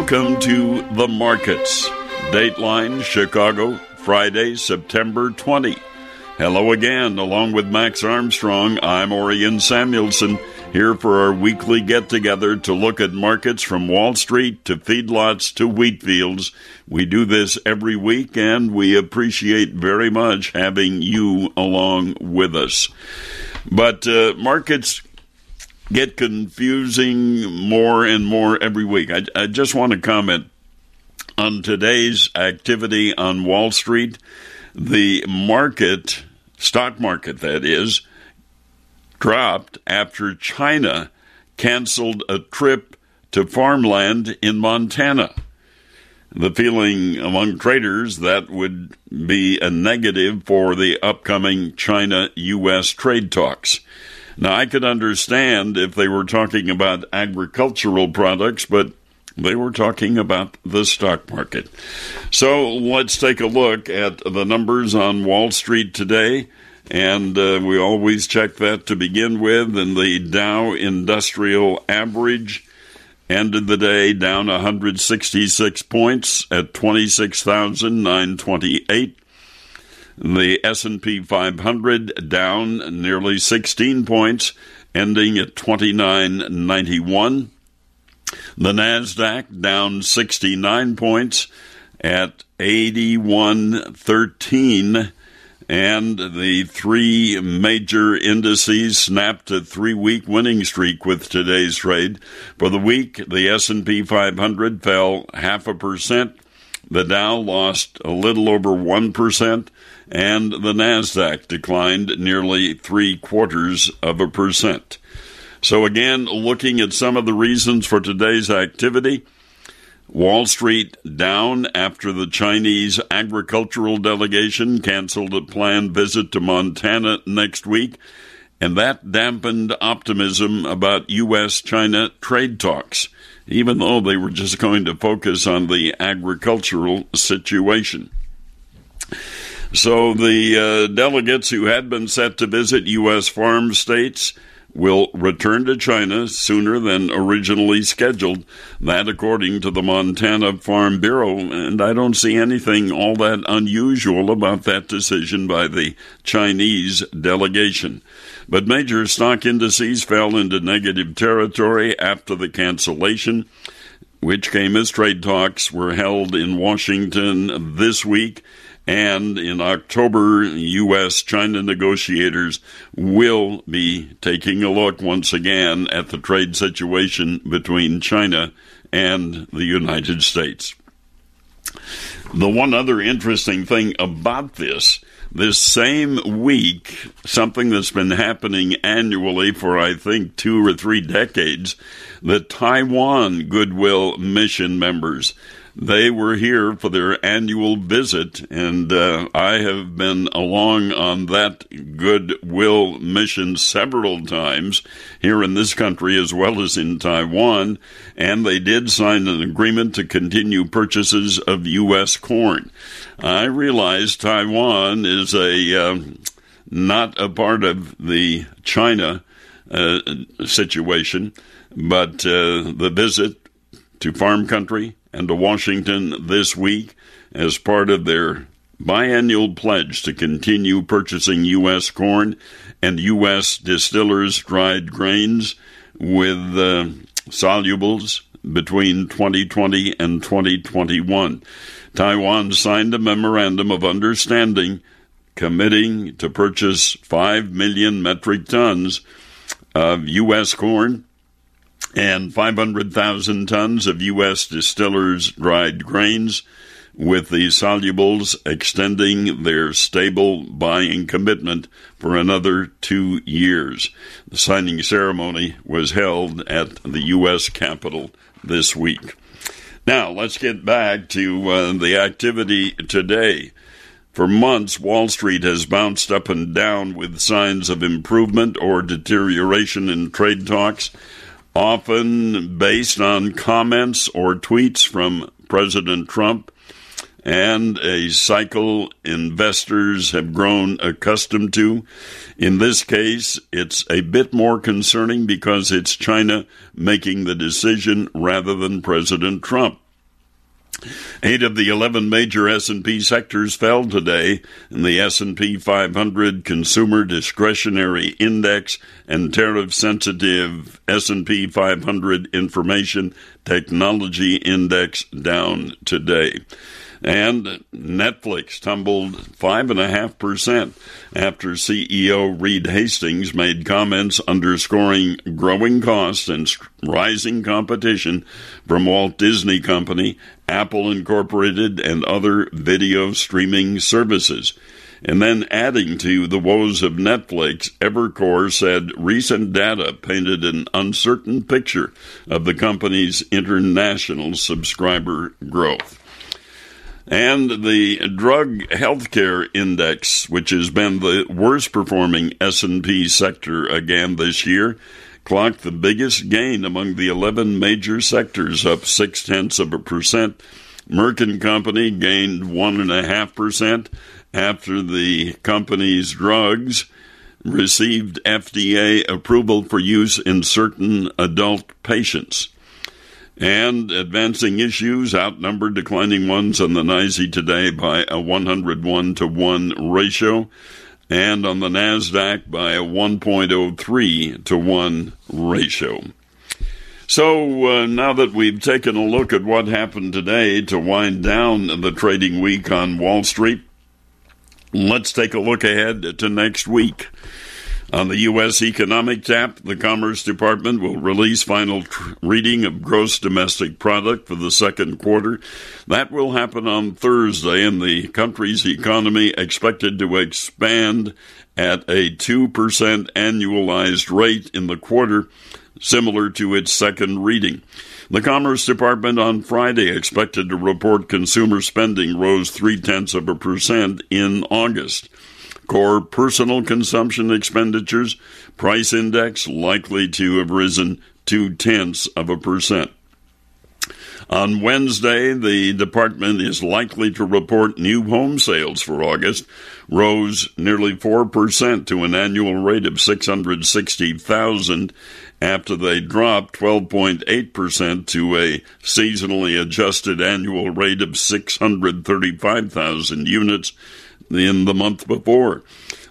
Welcome to The Markets. Dateline, Chicago, Friday, September 20. Hello again, along with Max Armstrong. I'm Orion Samuelson, here for our weekly get together to look at markets from Wall Street to feedlots to wheat fields. We do this every week, and we appreciate very much having you along with us. But uh, markets get confusing more and more every week. I, I just want to comment on today's activity on Wall Street. The market, stock market that is, dropped after China canceled a trip to farmland in Montana. The feeling among traders that would be a negative for the upcoming China U.S. trade talks. Now, I could understand if they were talking about agricultural products, but they were talking about the stock market. So let's take a look at the numbers on Wall Street today. And uh, we always check that to begin with. And the Dow Industrial Average ended the day down 166 points at 26,928. The S&P 500 down nearly 16 points, ending at 2991. The Nasdaq down 69 points at 8113 and the three major indices snapped a three-week winning streak with today's trade. For the week, the S&P 500 fell half a percent, the Dow lost a little over 1%, and the NASDAQ declined nearly three quarters of a percent. So, again, looking at some of the reasons for today's activity, Wall Street down after the Chinese agricultural delegation canceled a planned visit to Montana next week, and that dampened optimism about U.S. China trade talks even though they were just going to focus on the agricultural situation. So the uh, delegates who had been set to visit U.S. farm states will return to China sooner than originally scheduled. That, according to the Montana Farm Bureau, and I don't see anything all that unusual about that decision by the Chinese delegation. But major stock indices fell into negative territory after the cancellation, which came as trade talks were held in Washington this week. And in October, U.S. China negotiators will be taking a look once again at the trade situation between China and the United States. The one other interesting thing about this this same week, something that's been happening annually for, I think, two or three decades, the Taiwan Goodwill Mission members. They were here for their annual visit, and uh, I have been along on that goodwill mission several times here in this country as well as in Taiwan. And they did sign an agreement to continue purchases of U.S. corn. I realize Taiwan is a uh, not a part of the China uh, situation, but uh, the visit to farm country and to Washington this week as part of their biannual pledge to continue purchasing U.S. corn and U.S. distillers' dried grains with uh, solubles between 2020 and 2021. Taiwan signed a memorandum of understanding committing to purchase 5 million metric tons of U.S. corn and 500,000 tons of U.S. distillers' dried grains, with the solubles extending their stable buying commitment for another two years. The signing ceremony was held at the U.S. Capitol this week. Now, let's get back to uh, the activity today. For months, Wall Street has bounced up and down with signs of improvement or deterioration in trade talks often based on comments or tweets from President Trump and a cycle investors have grown accustomed to. In this case, it's a bit more concerning because it's China making the decision rather than President Trump. Eight of the 11 major S&P sectors fell today and the S&P 500 Consumer Discretionary Index and tariff-sensitive S&P 500 Information Technology Index down today. And Netflix tumbled 5.5% after CEO Reed Hastings made comments underscoring growing costs and rising competition from Walt Disney Company, Apple Incorporated, and other video streaming services. And then adding to the woes of Netflix, Evercore said recent data painted an uncertain picture of the company's international subscriber growth. And the drug healthcare index, which has been the worst performing S&P sector again this year, clocked the biggest gain among the 11 major sectors, up six tenths of a percent. Merck and Company gained one and a half percent after the company's drugs received FDA approval for use in certain adult patients. And advancing issues outnumbered declining ones on the NYSE today by a 101 to 1 ratio, and on the NASDAQ by a 1.03 to 1 ratio. So uh, now that we've taken a look at what happened today to wind down the trading week on Wall Street, let's take a look ahead to next week. On the U.S. economic tap, the Commerce Department will release final tr- reading of gross domestic product for the second quarter. That will happen on Thursday, and the country's economy expected to expand at a 2% annualized rate in the quarter, similar to its second reading. The Commerce Department on Friday expected to report consumer spending rose three tenths of a percent in August. Core personal consumption expenditures price index likely to have risen two tenths of a percent. On Wednesday, the department is likely to report new home sales for August rose nearly 4% to an annual rate of 660,000 after they dropped 12.8% to a seasonally adjusted annual rate of 635,000 units in the month before.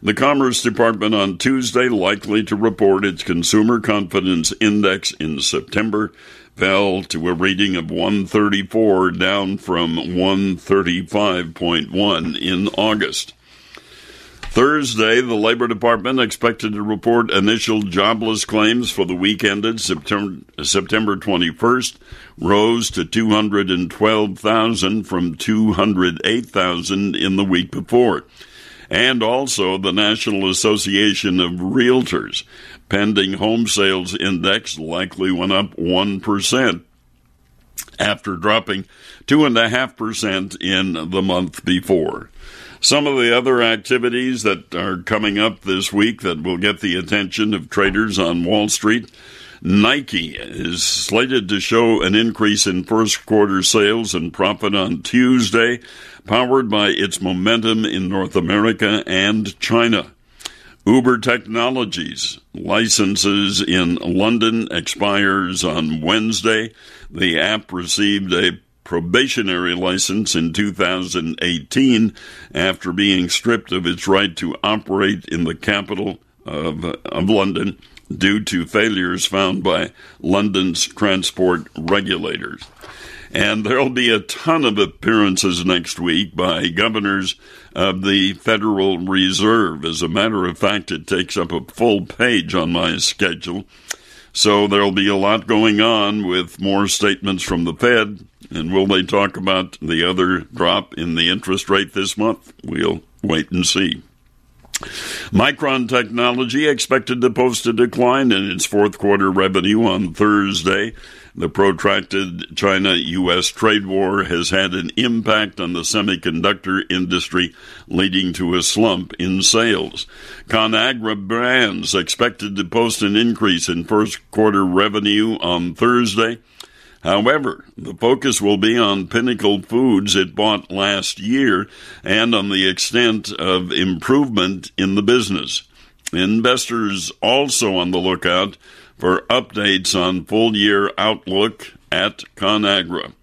The Commerce Department on Tuesday likely to report its consumer confidence index in September fell to a reading of 134 down from 135.1 in August. Thursday, the Labor Department expected to report initial jobless claims for the week ended September, September 21st rose to 212,000 from 208,000 in the week before. And also, the National Association of Realtors pending home sales index likely went up 1% after dropping 2.5% in the month before. Some of the other activities that are coming up this week that will get the attention of traders on Wall Street. Nike is slated to show an increase in first quarter sales and profit on Tuesday, powered by its momentum in North America and China. Uber Technologies licenses in London expires on Wednesday. The app received a probationary license in 2018 after being stripped of its right to operate in the capital of, of London due to failures found by London's transport regulators. And there'll be a ton of appearances next week by governors of the Federal Reserve. As a matter of fact, it takes up a full page on my schedule. So there'll be a lot going on with more statements from the Fed. And will they talk about the other drop in the interest rate this month? We'll wait and see. Micron Technology expected to post a decline in its fourth quarter revenue on Thursday. The protracted China U.S. trade war has had an impact on the semiconductor industry, leading to a slump in sales. ConAgra Brands expected to post an increase in first quarter revenue on Thursday. However, the focus will be on Pinnacle Foods it bought last year and on the extent of improvement in the business. Investors also on the lookout for updates on full year outlook at ConAgra.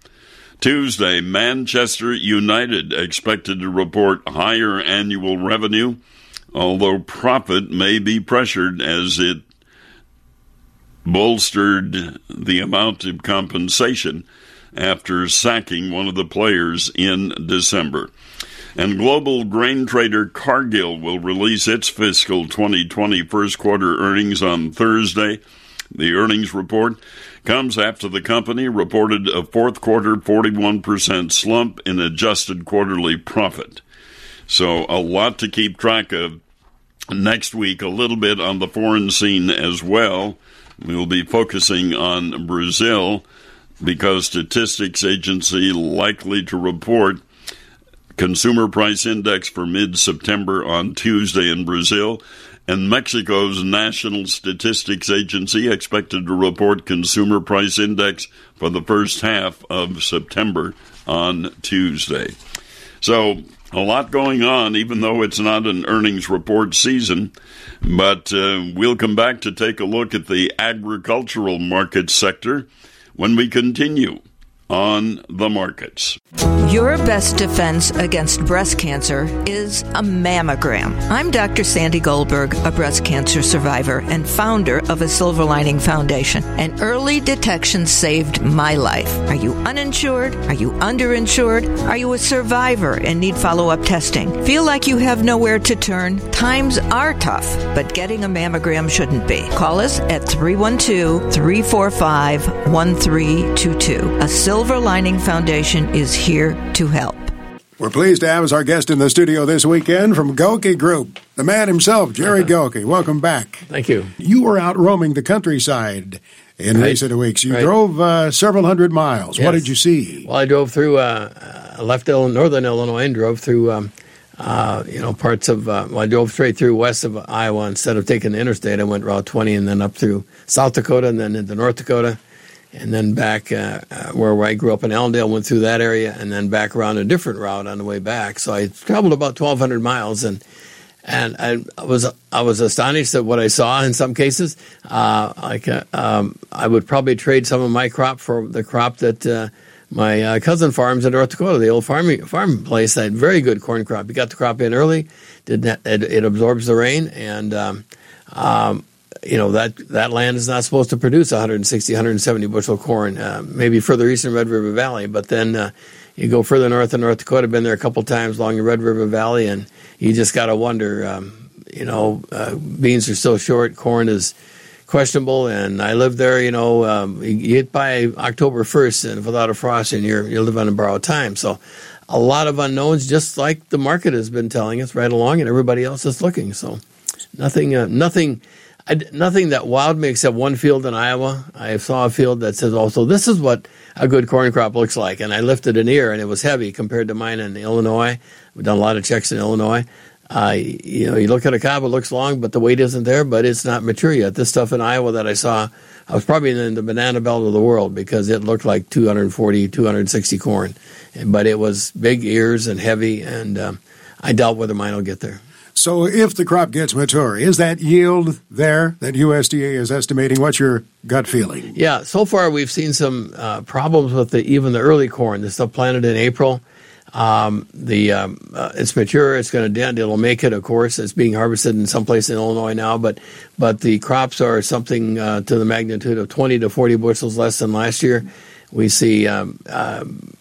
Tuesday, Manchester United expected to report higher annual revenue, although profit may be pressured as it bolstered the amount of compensation after sacking one of the players in December. And global grain trader Cargill will release its fiscal 2020 first quarter earnings on Thursday. The earnings report comes after the company reported a fourth quarter 41% slump in adjusted quarterly profit. So, a lot to keep track of. Next week, a little bit on the foreign scene as well. We will be focusing on Brazil because statistics agency likely to report consumer price index for mid-September on Tuesday in Brazil and Mexico's National Statistics Agency expected to report consumer price index for the first half of September on Tuesday. So, a lot going on, even though it's not an earnings report season. But uh, we'll come back to take a look at the agricultural market sector when we continue on the markets. Your best defense against breast cancer is a mammogram. I'm Dr. Sandy Goldberg, a breast cancer survivor and founder of a Silver Lining Foundation. And early detection saved my life. Are you uninsured? Are you underinsured? Are you a survivor and need follow up testing? Feel like you have nowhere to turn? Times are tough, but getting a mammogram shouldn't be. Call us at 312 345 1322. A Silver Silver Lining Foundation is here to help. We're pleased to have as our guest in the studio this weekend from Gulke Group, the man himself, Jerry Gulke. Welcome back. Thank you. You were out roaming the countryside in right. recent weeks. You right. drove uh, several hundred miles. Yes. What did you see? Well, I drove through, uh, uh, left northern Illinois and drove through, um, uh, you know, parts of, uh, well, I drove straight through west of Iowa instead of taking the interstate. I went Route 20 and then up through South Dakota and then into North Dakota and then back uh, uh, where I grew up in Allendale, went through that area, and then back around a different route on the way back. So I traveled about 1,200 miles, and and I was I was astonished at what I saw in some cases. Uh, like uh, um, I would probably trade some of my crop for the crop that uh, my cousin farms in North Dakota, the old farming farm place. Had very good corn crop. You got the crop in early, did it, it absorbs the rain, and um, um, you know that that land is not supposed to produce 160, 170 bushel corn. Uh, maybe further east in Red River Valley, but then uh, you go further north in North Dakota. Been there a couple times along the Red River Valley, and you just got to wonder. Um, you know, uh, beans are still short. Corn is questionable, and I lived there. You know, um, you get by October first, and without a frost, and you're you're living on a borrowed time. So. A lot of unknowns, just like the market has been telling us right along, and everybody else is looking. So, nothing, uh, nothing I, nothing that wowed me except one field in Iowa. I saw a field that says also this is what a good corn crop looks like, and I lifted an ear and it was heavy compared to mine in Illinois. We've done a lot of checks in Illinois. Uh, you know, you look at a cob, it looks long, but the weight isn't there, but it's not mature yet. This stuff in Iowa that I saw, I was probably in the banana belt of the world because it looked like 240, 260 corn, but it was big ears and heavy, and um, I doubt whether mine will get there. So, if the crop gets mature, is that yield there that USDA is estimating? What's your gut feeling? Yeah, so far we've seen some uh, problems with the, even the early corn, the stuff planted in April. Um, the um, uh, it's mature. It's going to dent. It'll make it. Of course, it's being harvested in some place in Illinois now. But but the crops are something uh, to the magnitude of 20 to 40 bushels less than last year. We see um, um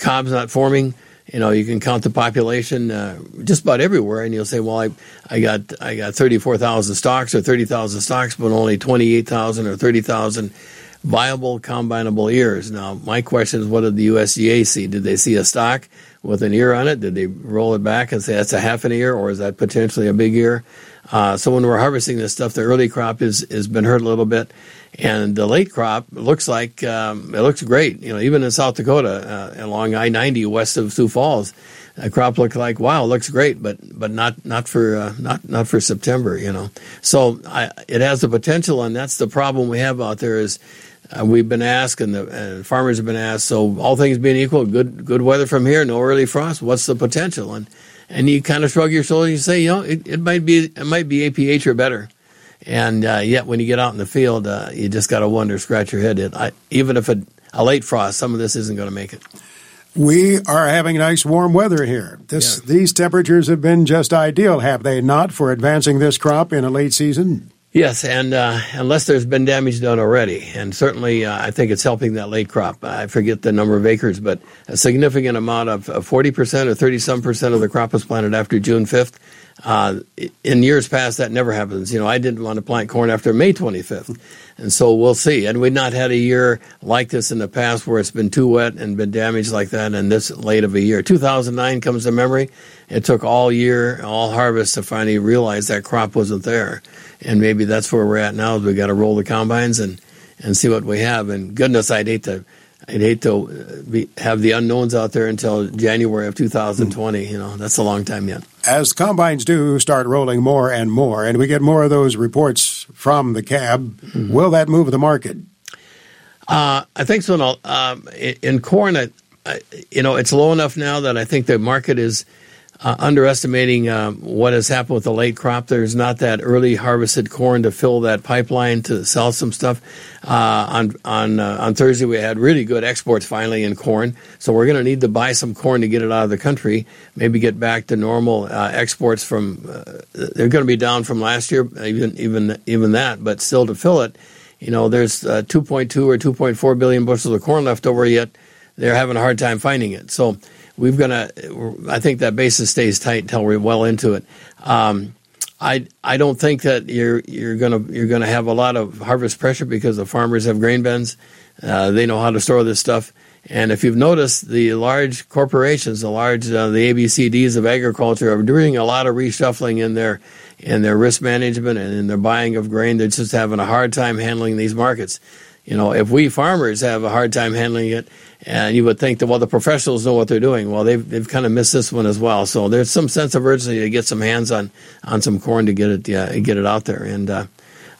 cobs not forming you know, you can count the population uh, just about everywhere, and you'll say, "Well, I, I got I got thirty four thousand stocks or thirty thousand stocks, but only twenty eight thousand or thirty thousand viable combinable ears." Now, my question is, what did the USDA see? Did they see a stock with an ear on it? Did they roll it back and say that's a half an ear, or is that potentially a big ear? Uh, so when we're harvesting this stuff, the early crop is has been hurt a little bit. And the late crop looks like um, it looks great. You know, even in South Dakota, uh, along I ninety west of Sioux Falls, the crop looked like wow, looks great, but but not not for uh, not not for September. You know, so I, it has the potential, and that's the problem we have out there is. Uh, we've been asked, and the and farmers have been asked. So, all things being equal, good good weather from here, no early frost. What's the potential? And and you kind of shrug your shoulders. You say, you know, it, it might be it might be APH or better. And uh, yet, when you get out in the field, uh, you just got to wonder, scratch your head. It, I, even if it, a late frost, some of this isn't going to make it. We are having nice warm weather here. This, Yeah. These temperatures have been just ideal, have they not, for advancing this crop in a late season? Yes, and uh, unless there's been damage done already, and certainly uh, I think it's helping that late crop. I forget the number of acres, but a significant amount of forty percent or thirty some percent of the crop was planted after June fifth. Uh, in years past, that never happens. You know, I didn't want to plant corn after May 25th. And so we'll see. And we've not had a year like this in the past where it's been too wet and been damaged like that and this late of a year. 2009 comes to memory. It took all year, all harvest to finally realize that crop wasn't there. And maybe that's where we're at now is we got to roll the combines and, and see what we have. And goodness, I'd hate to I'd hate to uh, be, have the unknowns out there until January of 2020. You know, that's a long time yet. As combines do start rolling more and more, and we get more of those reports from the cab, Mm-hmm. will that move the market? Uh, I think so. No, um, in, in corn, I, I, you know, it's low enough now that I think the market is uh, underestimating um, what has happened with the late crop. There's not that early harvested corn to fill that pipeline to sell some stuff. Uh, on on uh, on Thursday, we had really good exports finally in corn, so we're going to need to buy some corn to get it out of the country. Maybe get back to normal uh, exports from. Uh, they're going to be down from last year, even even even that, but still to fill it. You know, there's uh, 2.2 or 2.4 billion bushels of corn left over yet. They're having a hard time finding it. So we've gonna. I think that basis stays tight until we're well into it. Um, I I don't think that you're you're gonna you're gonna have a lot of harvest pressure because the farmers have grain bins. Uh, they know how to store this stuff. And if you've noticed, the large corporations, the large uh, the ABCDs of agriculture, are doing a lot of reshuffling in their in their risk management and in their buying of grain. They're just having a hard time handling these markets. You know, if we farmers have a hard time handling it, and you would think that well, the professionals know what they're doing. Well, they've they've kind of missed this one as well. So there's some sense of urgency to get some hands on on some corn to get it uh, get it out there, and uh,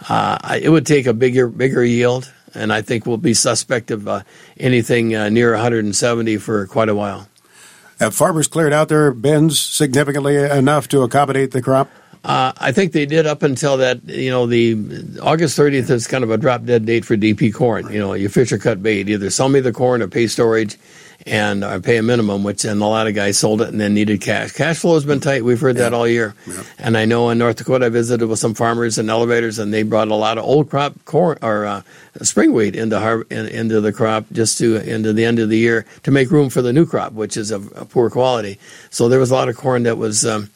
uh, it would take a bigger bigger yield, and I think we'll be suspect of uh, anything uh, near 170 for quite a while. Have farmers cleared out their bins significantly enough to accommodate the crop? Uh, I think they did up until that, you know, the August 30th is kind of a drop dead date for DP corn. You know, you fish or cut bait. Either sell me the corn or pay storage and or pay a minimum, which, and a lot of guys sold it and then needed cash. Cash flow has been tight. We've heard that all year. And I know in North Dakota, I visited with some farmers and elevators and they brought a lot of old crop corn or uh, spring wheat into, har- in, into the crop just to, into the end of the year to make room for the new crop, which is of, of poor quality. So there was a lot of corn that was, um,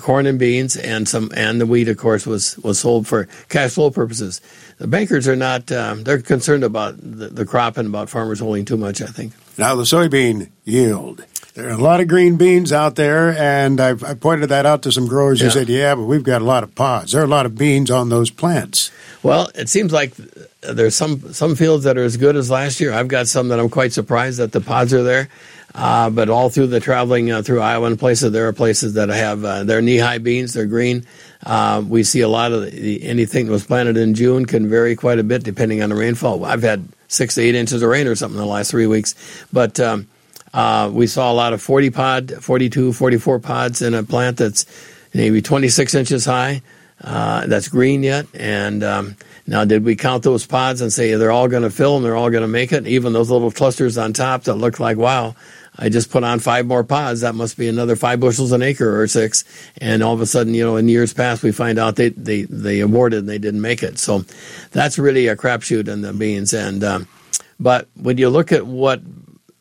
corn and beans and some and the wheat of course was was sold for cash flow purposes the bankers are not um, they're concerned about the, the crop and about farmers holding too much i think Now, the soybean yield. There are a lot of green beans out there, and I've, I pointed that out to some growers who Yeah. said, yeah, but we've got a lot of pods. There are a lot of beans on those plants. well it seems like there's some some fields that are as good as last year i've got some that i'm quite surprised that the pods are there uh, but all through the traveling uh, through Iowa and places, there are places that have uh, they're knee-high beans. They're green. Uh, we see a lot of the, anything that was planted in June can vary quite a bit depending on the rainfall. I've had six to eight inches of rain or something in the last three weeks, but um, uh, we saw a lot of 40 pod, 42, 44 pods in a plant that's maybe 26 inches high. Uh, that's green yet, and um, now did we count those pods and say they're all going to fill and they're all going to make it? Even those little clusters on top that look like wow, I just put on five more pods. That must be another five bushels an acre or six. And all of a sudden, you know, in years past, we find out they they they aborted and they didn't make it. So that's really a crapshoot in the beans. And um, but when you look at what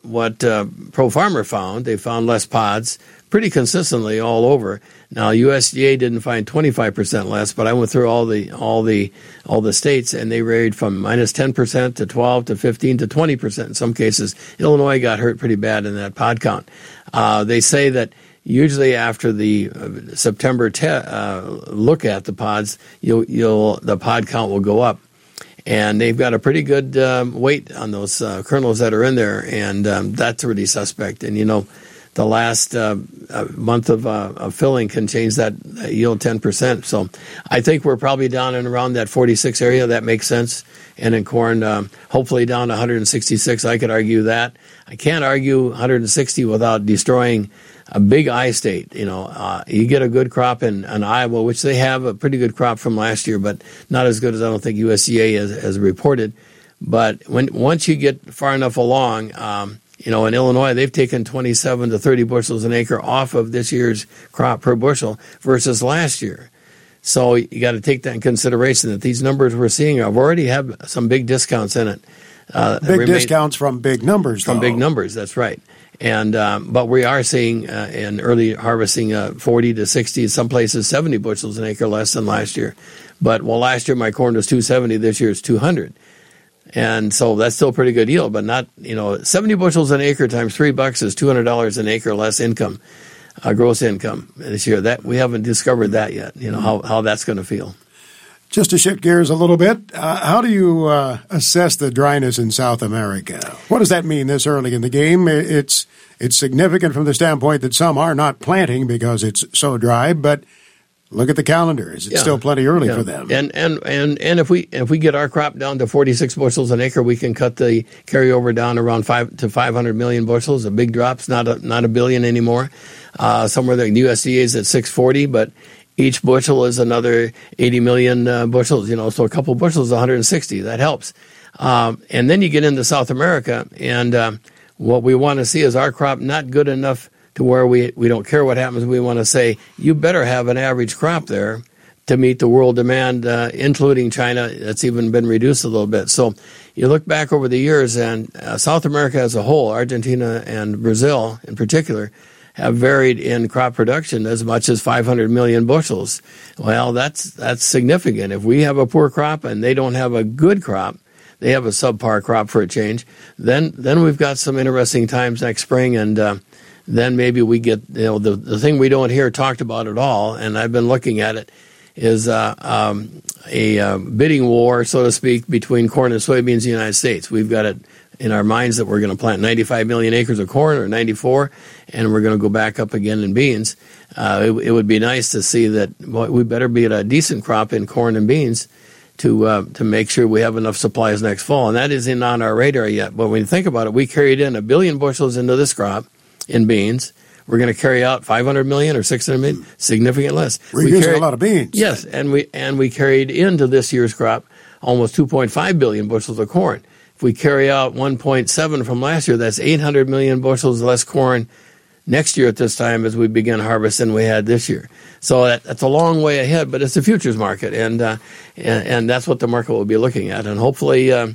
what uh, Pro Farmer found, they found less pods pretty consistently all over. Now USDA didn't find 25% less, but I went through all the all the all the states and they varied from minus 10% to 12 to 15 to 20% in some cases. Illinois got hurt pretty bad in that pod count. Uh, they say that usually after the uh, September te- uh, look at the pods, you'll you'll the pod count will go up and they've got a pretty good um, weight on those uh, kernels that are in there, and um, that's really suspect. And you know, the last uh, uh, month of, uh, of filling can change that yield ten percent. So I think we're probably down and around that forty six area. That makes sense. And in corn, um, hopefully down 166. I could argue that. I can't argue 160 without destroying a big I state. You know, uh, you get a good crop in, in Iowa, which they have a pretty good crop from last year, but not as good as I don't think USDA has, has reported. But when once you get far enough along, um, you know, in Illinois, they've taken 27 to 30 bushels an acre off of this year's crop per bushel versus last year. So you got to take that in consideration that these numbers we're seeing have already have some big discounts in it. Uh, big remain, discounts from big numbers, from though. big numbers. That's right. And um, but we are seeing uh, in early harvesting uh, 40 to 60, some places 70 bushels an acre less than last year. But well, last year my corn was 270. This year it's 200. And so that's still a pretty good yield, but not, you know, 70 bushels an acre times three bucks is $200 an acre less income, uh, gross income this year. That we haven't discovered that yet, you know, how, how that's going to feel. Just to shift gears a little bit, uh, how do you uh, assess the dryness in South America? What does that mean this early in the game? It's it's significant from the standpoint that some are not planting because it's so dry, but Look at the calendar. Is it yeah. still plenty early yeah. for them? And and and and if we if we get our crop down to 46 bushels an acre, we can cut the carryover down around five to 500 million bushels. A big drop's not a not a billion anymore. Uh, somewhere the USDA is at 640, but each bushel is another 80 million uh, bushels. You know, so a couple bushels, 160. That helps. Um, and then you get into South America, and um, what we want to see is our crop not good enough to where we, we don't care what happens. We want to say, you better have an average crop there to meet the world demand, uh, including China. That's even been reduced a little bit. So you look back over the years, and uh, South America as a whole, Argentina and Brazil in particular, have varied in crop production as much as 500 million bushels. Well, that's that's significant. If we have a poor crop and they don't have a good crop, they have a subpar crop for a change. Then then we've got some interesting times next spring, and uh, then maybe we get you know the the thing we don't hear talked about at all, and I've been looking at it is uh, um, a uh, bidding war, so to speak, between corn and soybeans in the United States. We've got it in our minds that we're going to plant 95 million acres of corn or 94, and we're going to go back up again in beans. Uh, it, it, would be nice to see that well, we better be at a decent crop in corn and beans to uh, to make sure we have enough supplies next fall, and that isn't on our radar yet. But when you think about it, we carried in a billion bushels into this crop in beans. We're going to carry out 500 million or 600 million, significant less. We're we using carried, a lot of beans. Yes, and we and we carried into this year's crop almost 2.5 billion bushels of corn. If we carry out 1.7 from last year, that's 800 million bushels less corn next year at this time as we begin harvest than we had this year. So that, that's a long way ahead, but it's a futures market, and uh, and, and, that's what the market will be looking at, and hopefully. Uh,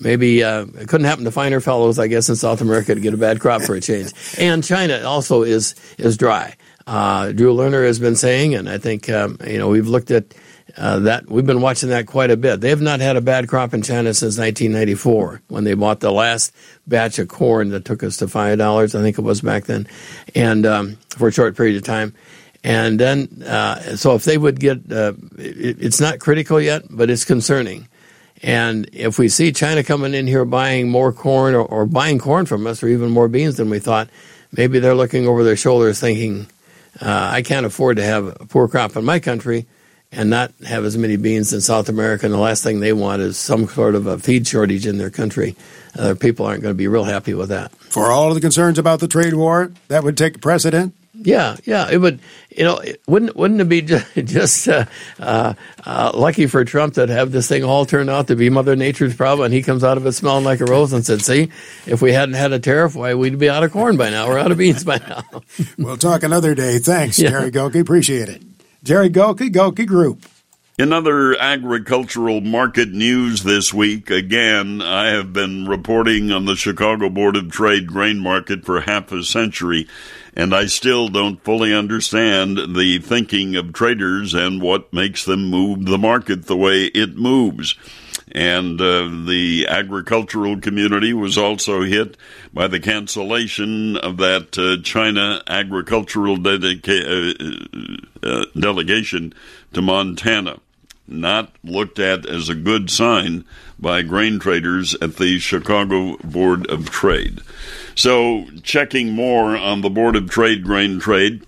maybe uh, it couldn't happen to finer fellows, I guess, in South America to get a bad crop for a change. And China also is is dry. Uh, Drew Lerner has been saying, and I think um, you know we've looked at uh, that. We've been watching that quite a bit. They have not had a bad crop in China since 1994, when they bought the last batch of corn that took us to five dollars. I think it was back then, and um, for a short period of time. And then, uh, so if they would get, uh, it, it's not critical yet, but it's concerning. And if we see China coming in here buying more corn or, or, buying corn from us or even more beans than we thought, maybe they're looking over their shoulders thinking, uh, I can't afford to have a poor crop in my country and not have as many beans in South America. And the last thing they want is some sort of a feed shortage in their country. Uh, people aren't going to be real happy with that. For all of the concerns about the trade war, that would take precedent? Yeah, yeah, it would. You know, it wouldn't wouldn't it be just, just uh, uh, uh, lucky for Trump to have this thing all turn out to be Mother Nature's problem, and he comes out of it smelling like a rose and said, "See, if we hadn't had a tariff, why we'd be out of corn by now. We're out of beans by now." we'll talk another day. Thanks, yeah. Jerry Gulke. Appreciate it. Jerry Gulke, Gulke Group. In other agricultural market news this week, again, I have been reporting on the Chicago Board of Trade grain market for half a century, and I still don't fully understand the thinking of traders and what makes them move the market the way it moves. And uh, the agricultural community was also hit by the cancellation of that uh, China agricultural dedica- uh, uh, delegation to Montana not looked at as a good sign by grain traders at the Chicago Board of Trade. So, checking more on the Board of Trade grain trade,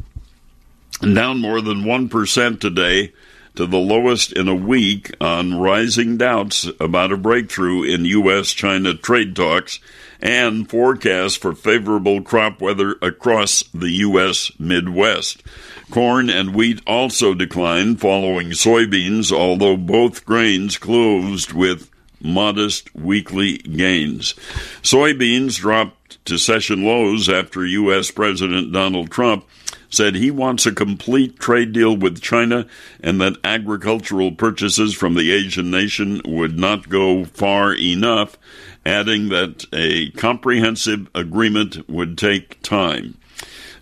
down more than 1% today to the lowest in a week on rising doubts about a breakthrough in U.S. China trade talks and forecasts for favorable crop weather across the U.S. Midwest. Corn and wheat also declined following soybeans, although both grains closed with modest weekly gains. Soybeans dropped to session lows after U.S. President Donald Trump said he wants a complete trade deal with China and that agricultural purchases from the Asian nation would not go far enough, adding that a comprehensive agreement would take time.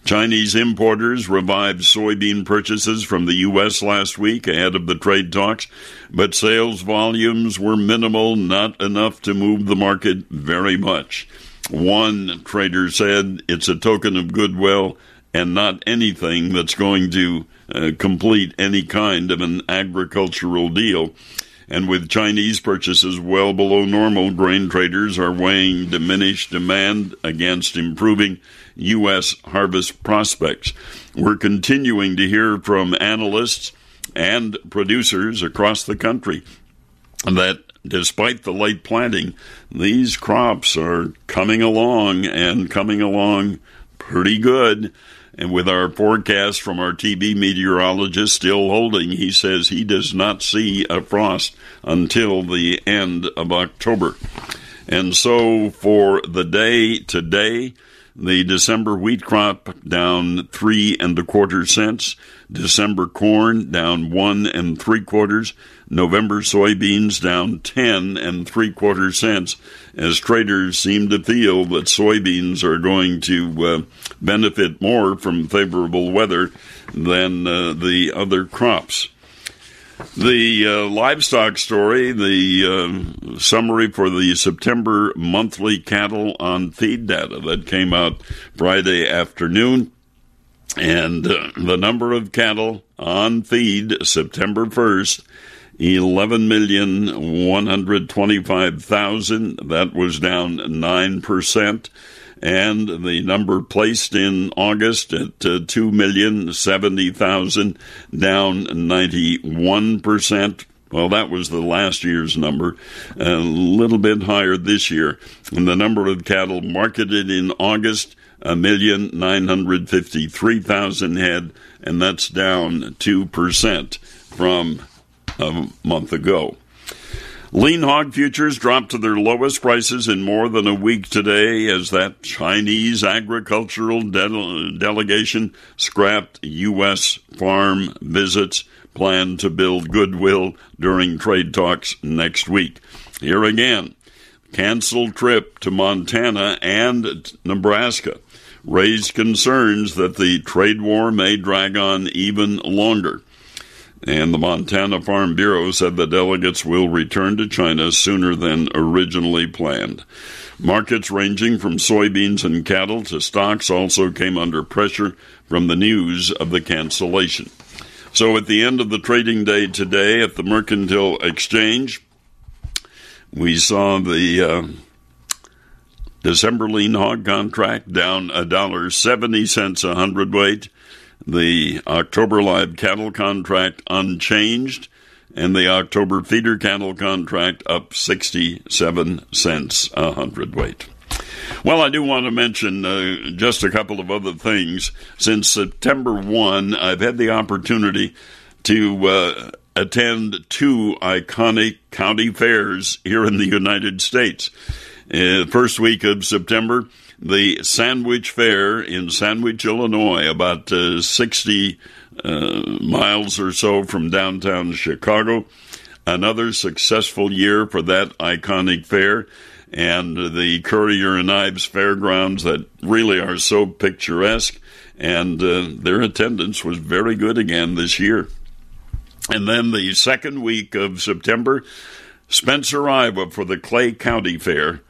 Chinese importers revived soybean purchases from the U.S. last week ahead of the trade talks, but sales volumes were minimal, not enough to move the market very much. One trader said it's a token of goodwill and not anything that's going to uh, complete any kind of an agricultural deal. And with Chinese purchases well below normal, grain traders are weighing diminished demand against improving U.S. harvest prospects. We're continuing to hear from analysts and producers across the country that despite the late planting, these crops are coming along and coming along pretty good. And with our forecast from our TB meteorologist still holding, he says he does not see a frost until the end of October. And so for the day today, the December wheat crop down three and a quarter cents. December corn down one and three quarters. November soybeans down ten and three quarter cents as traders seem to feel that soybeans are going to uh, benefit more from favorable weather than uh, the other crops. The uh, livestock story, the uh, summary for the September monthly cattle on feed data that came out Friday afternoon. And uh, the number of cattle on feed September 1st, 11,125,000. That was down 9% and the number placed in August at uh, 2,070,000, down 91%. Well, that was the last year's number, a little bit higher this year. And the number of cattle marketed in August, a million nine hundred fifty-three thousand head, and that's down two percent from a month ago. Lean hog futures dropped to their lowest prices in more than a week today as that Chinese agricultural de- delegation scrapped U.S. farm visits planned to build goodwill during trade talks next week. Here again, canceled trip to Montana and Nebraska raised concerns that the trade war may drag on even longer. And the Montana Farm Bureau said the delegates will return to China sooner than originally planned. Markets ranging from soybeans and cattle to stocks also came under pressure from the news of the cancellation. So at the end of the trading day today at the Mercantile Exchange, we saw the uh, December lean hog contract down a dollar seventy cents a hundredweight the October live cattle contract unchanged, and the October feeder cattle contract up 67 cents a hundredweight. Well, I do want to mention uh, just a couple of other things. Since September 1, I've had the opportunity to uh, attend two iconic county fairs here in the United States. Uh, first week of September, the Sandwich Fair in Sandwich, Illinois, about uh, 60 uh, miles or so from downtown Chicago. Another successful year for that iconic fair and the Currier and Ives fairgrounds that really are so picturesque. And uh, their attendance was very good again this year. And then the second week of September, Spencer, Iowa, for the Clay County Fair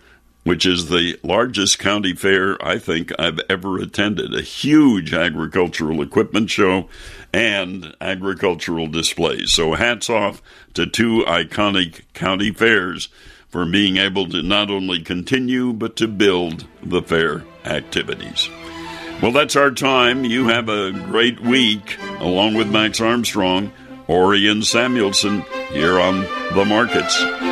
which is the largest county fair I think I've ever attended. A huge agricultural equipment show and agricultural displays. So, hats off to two iconic county fairs for being able to not only continue but to build the fair activities. Well, that's our time. You have a great week, along with Max Armstrong, Orion Samuelson, here on The Markets.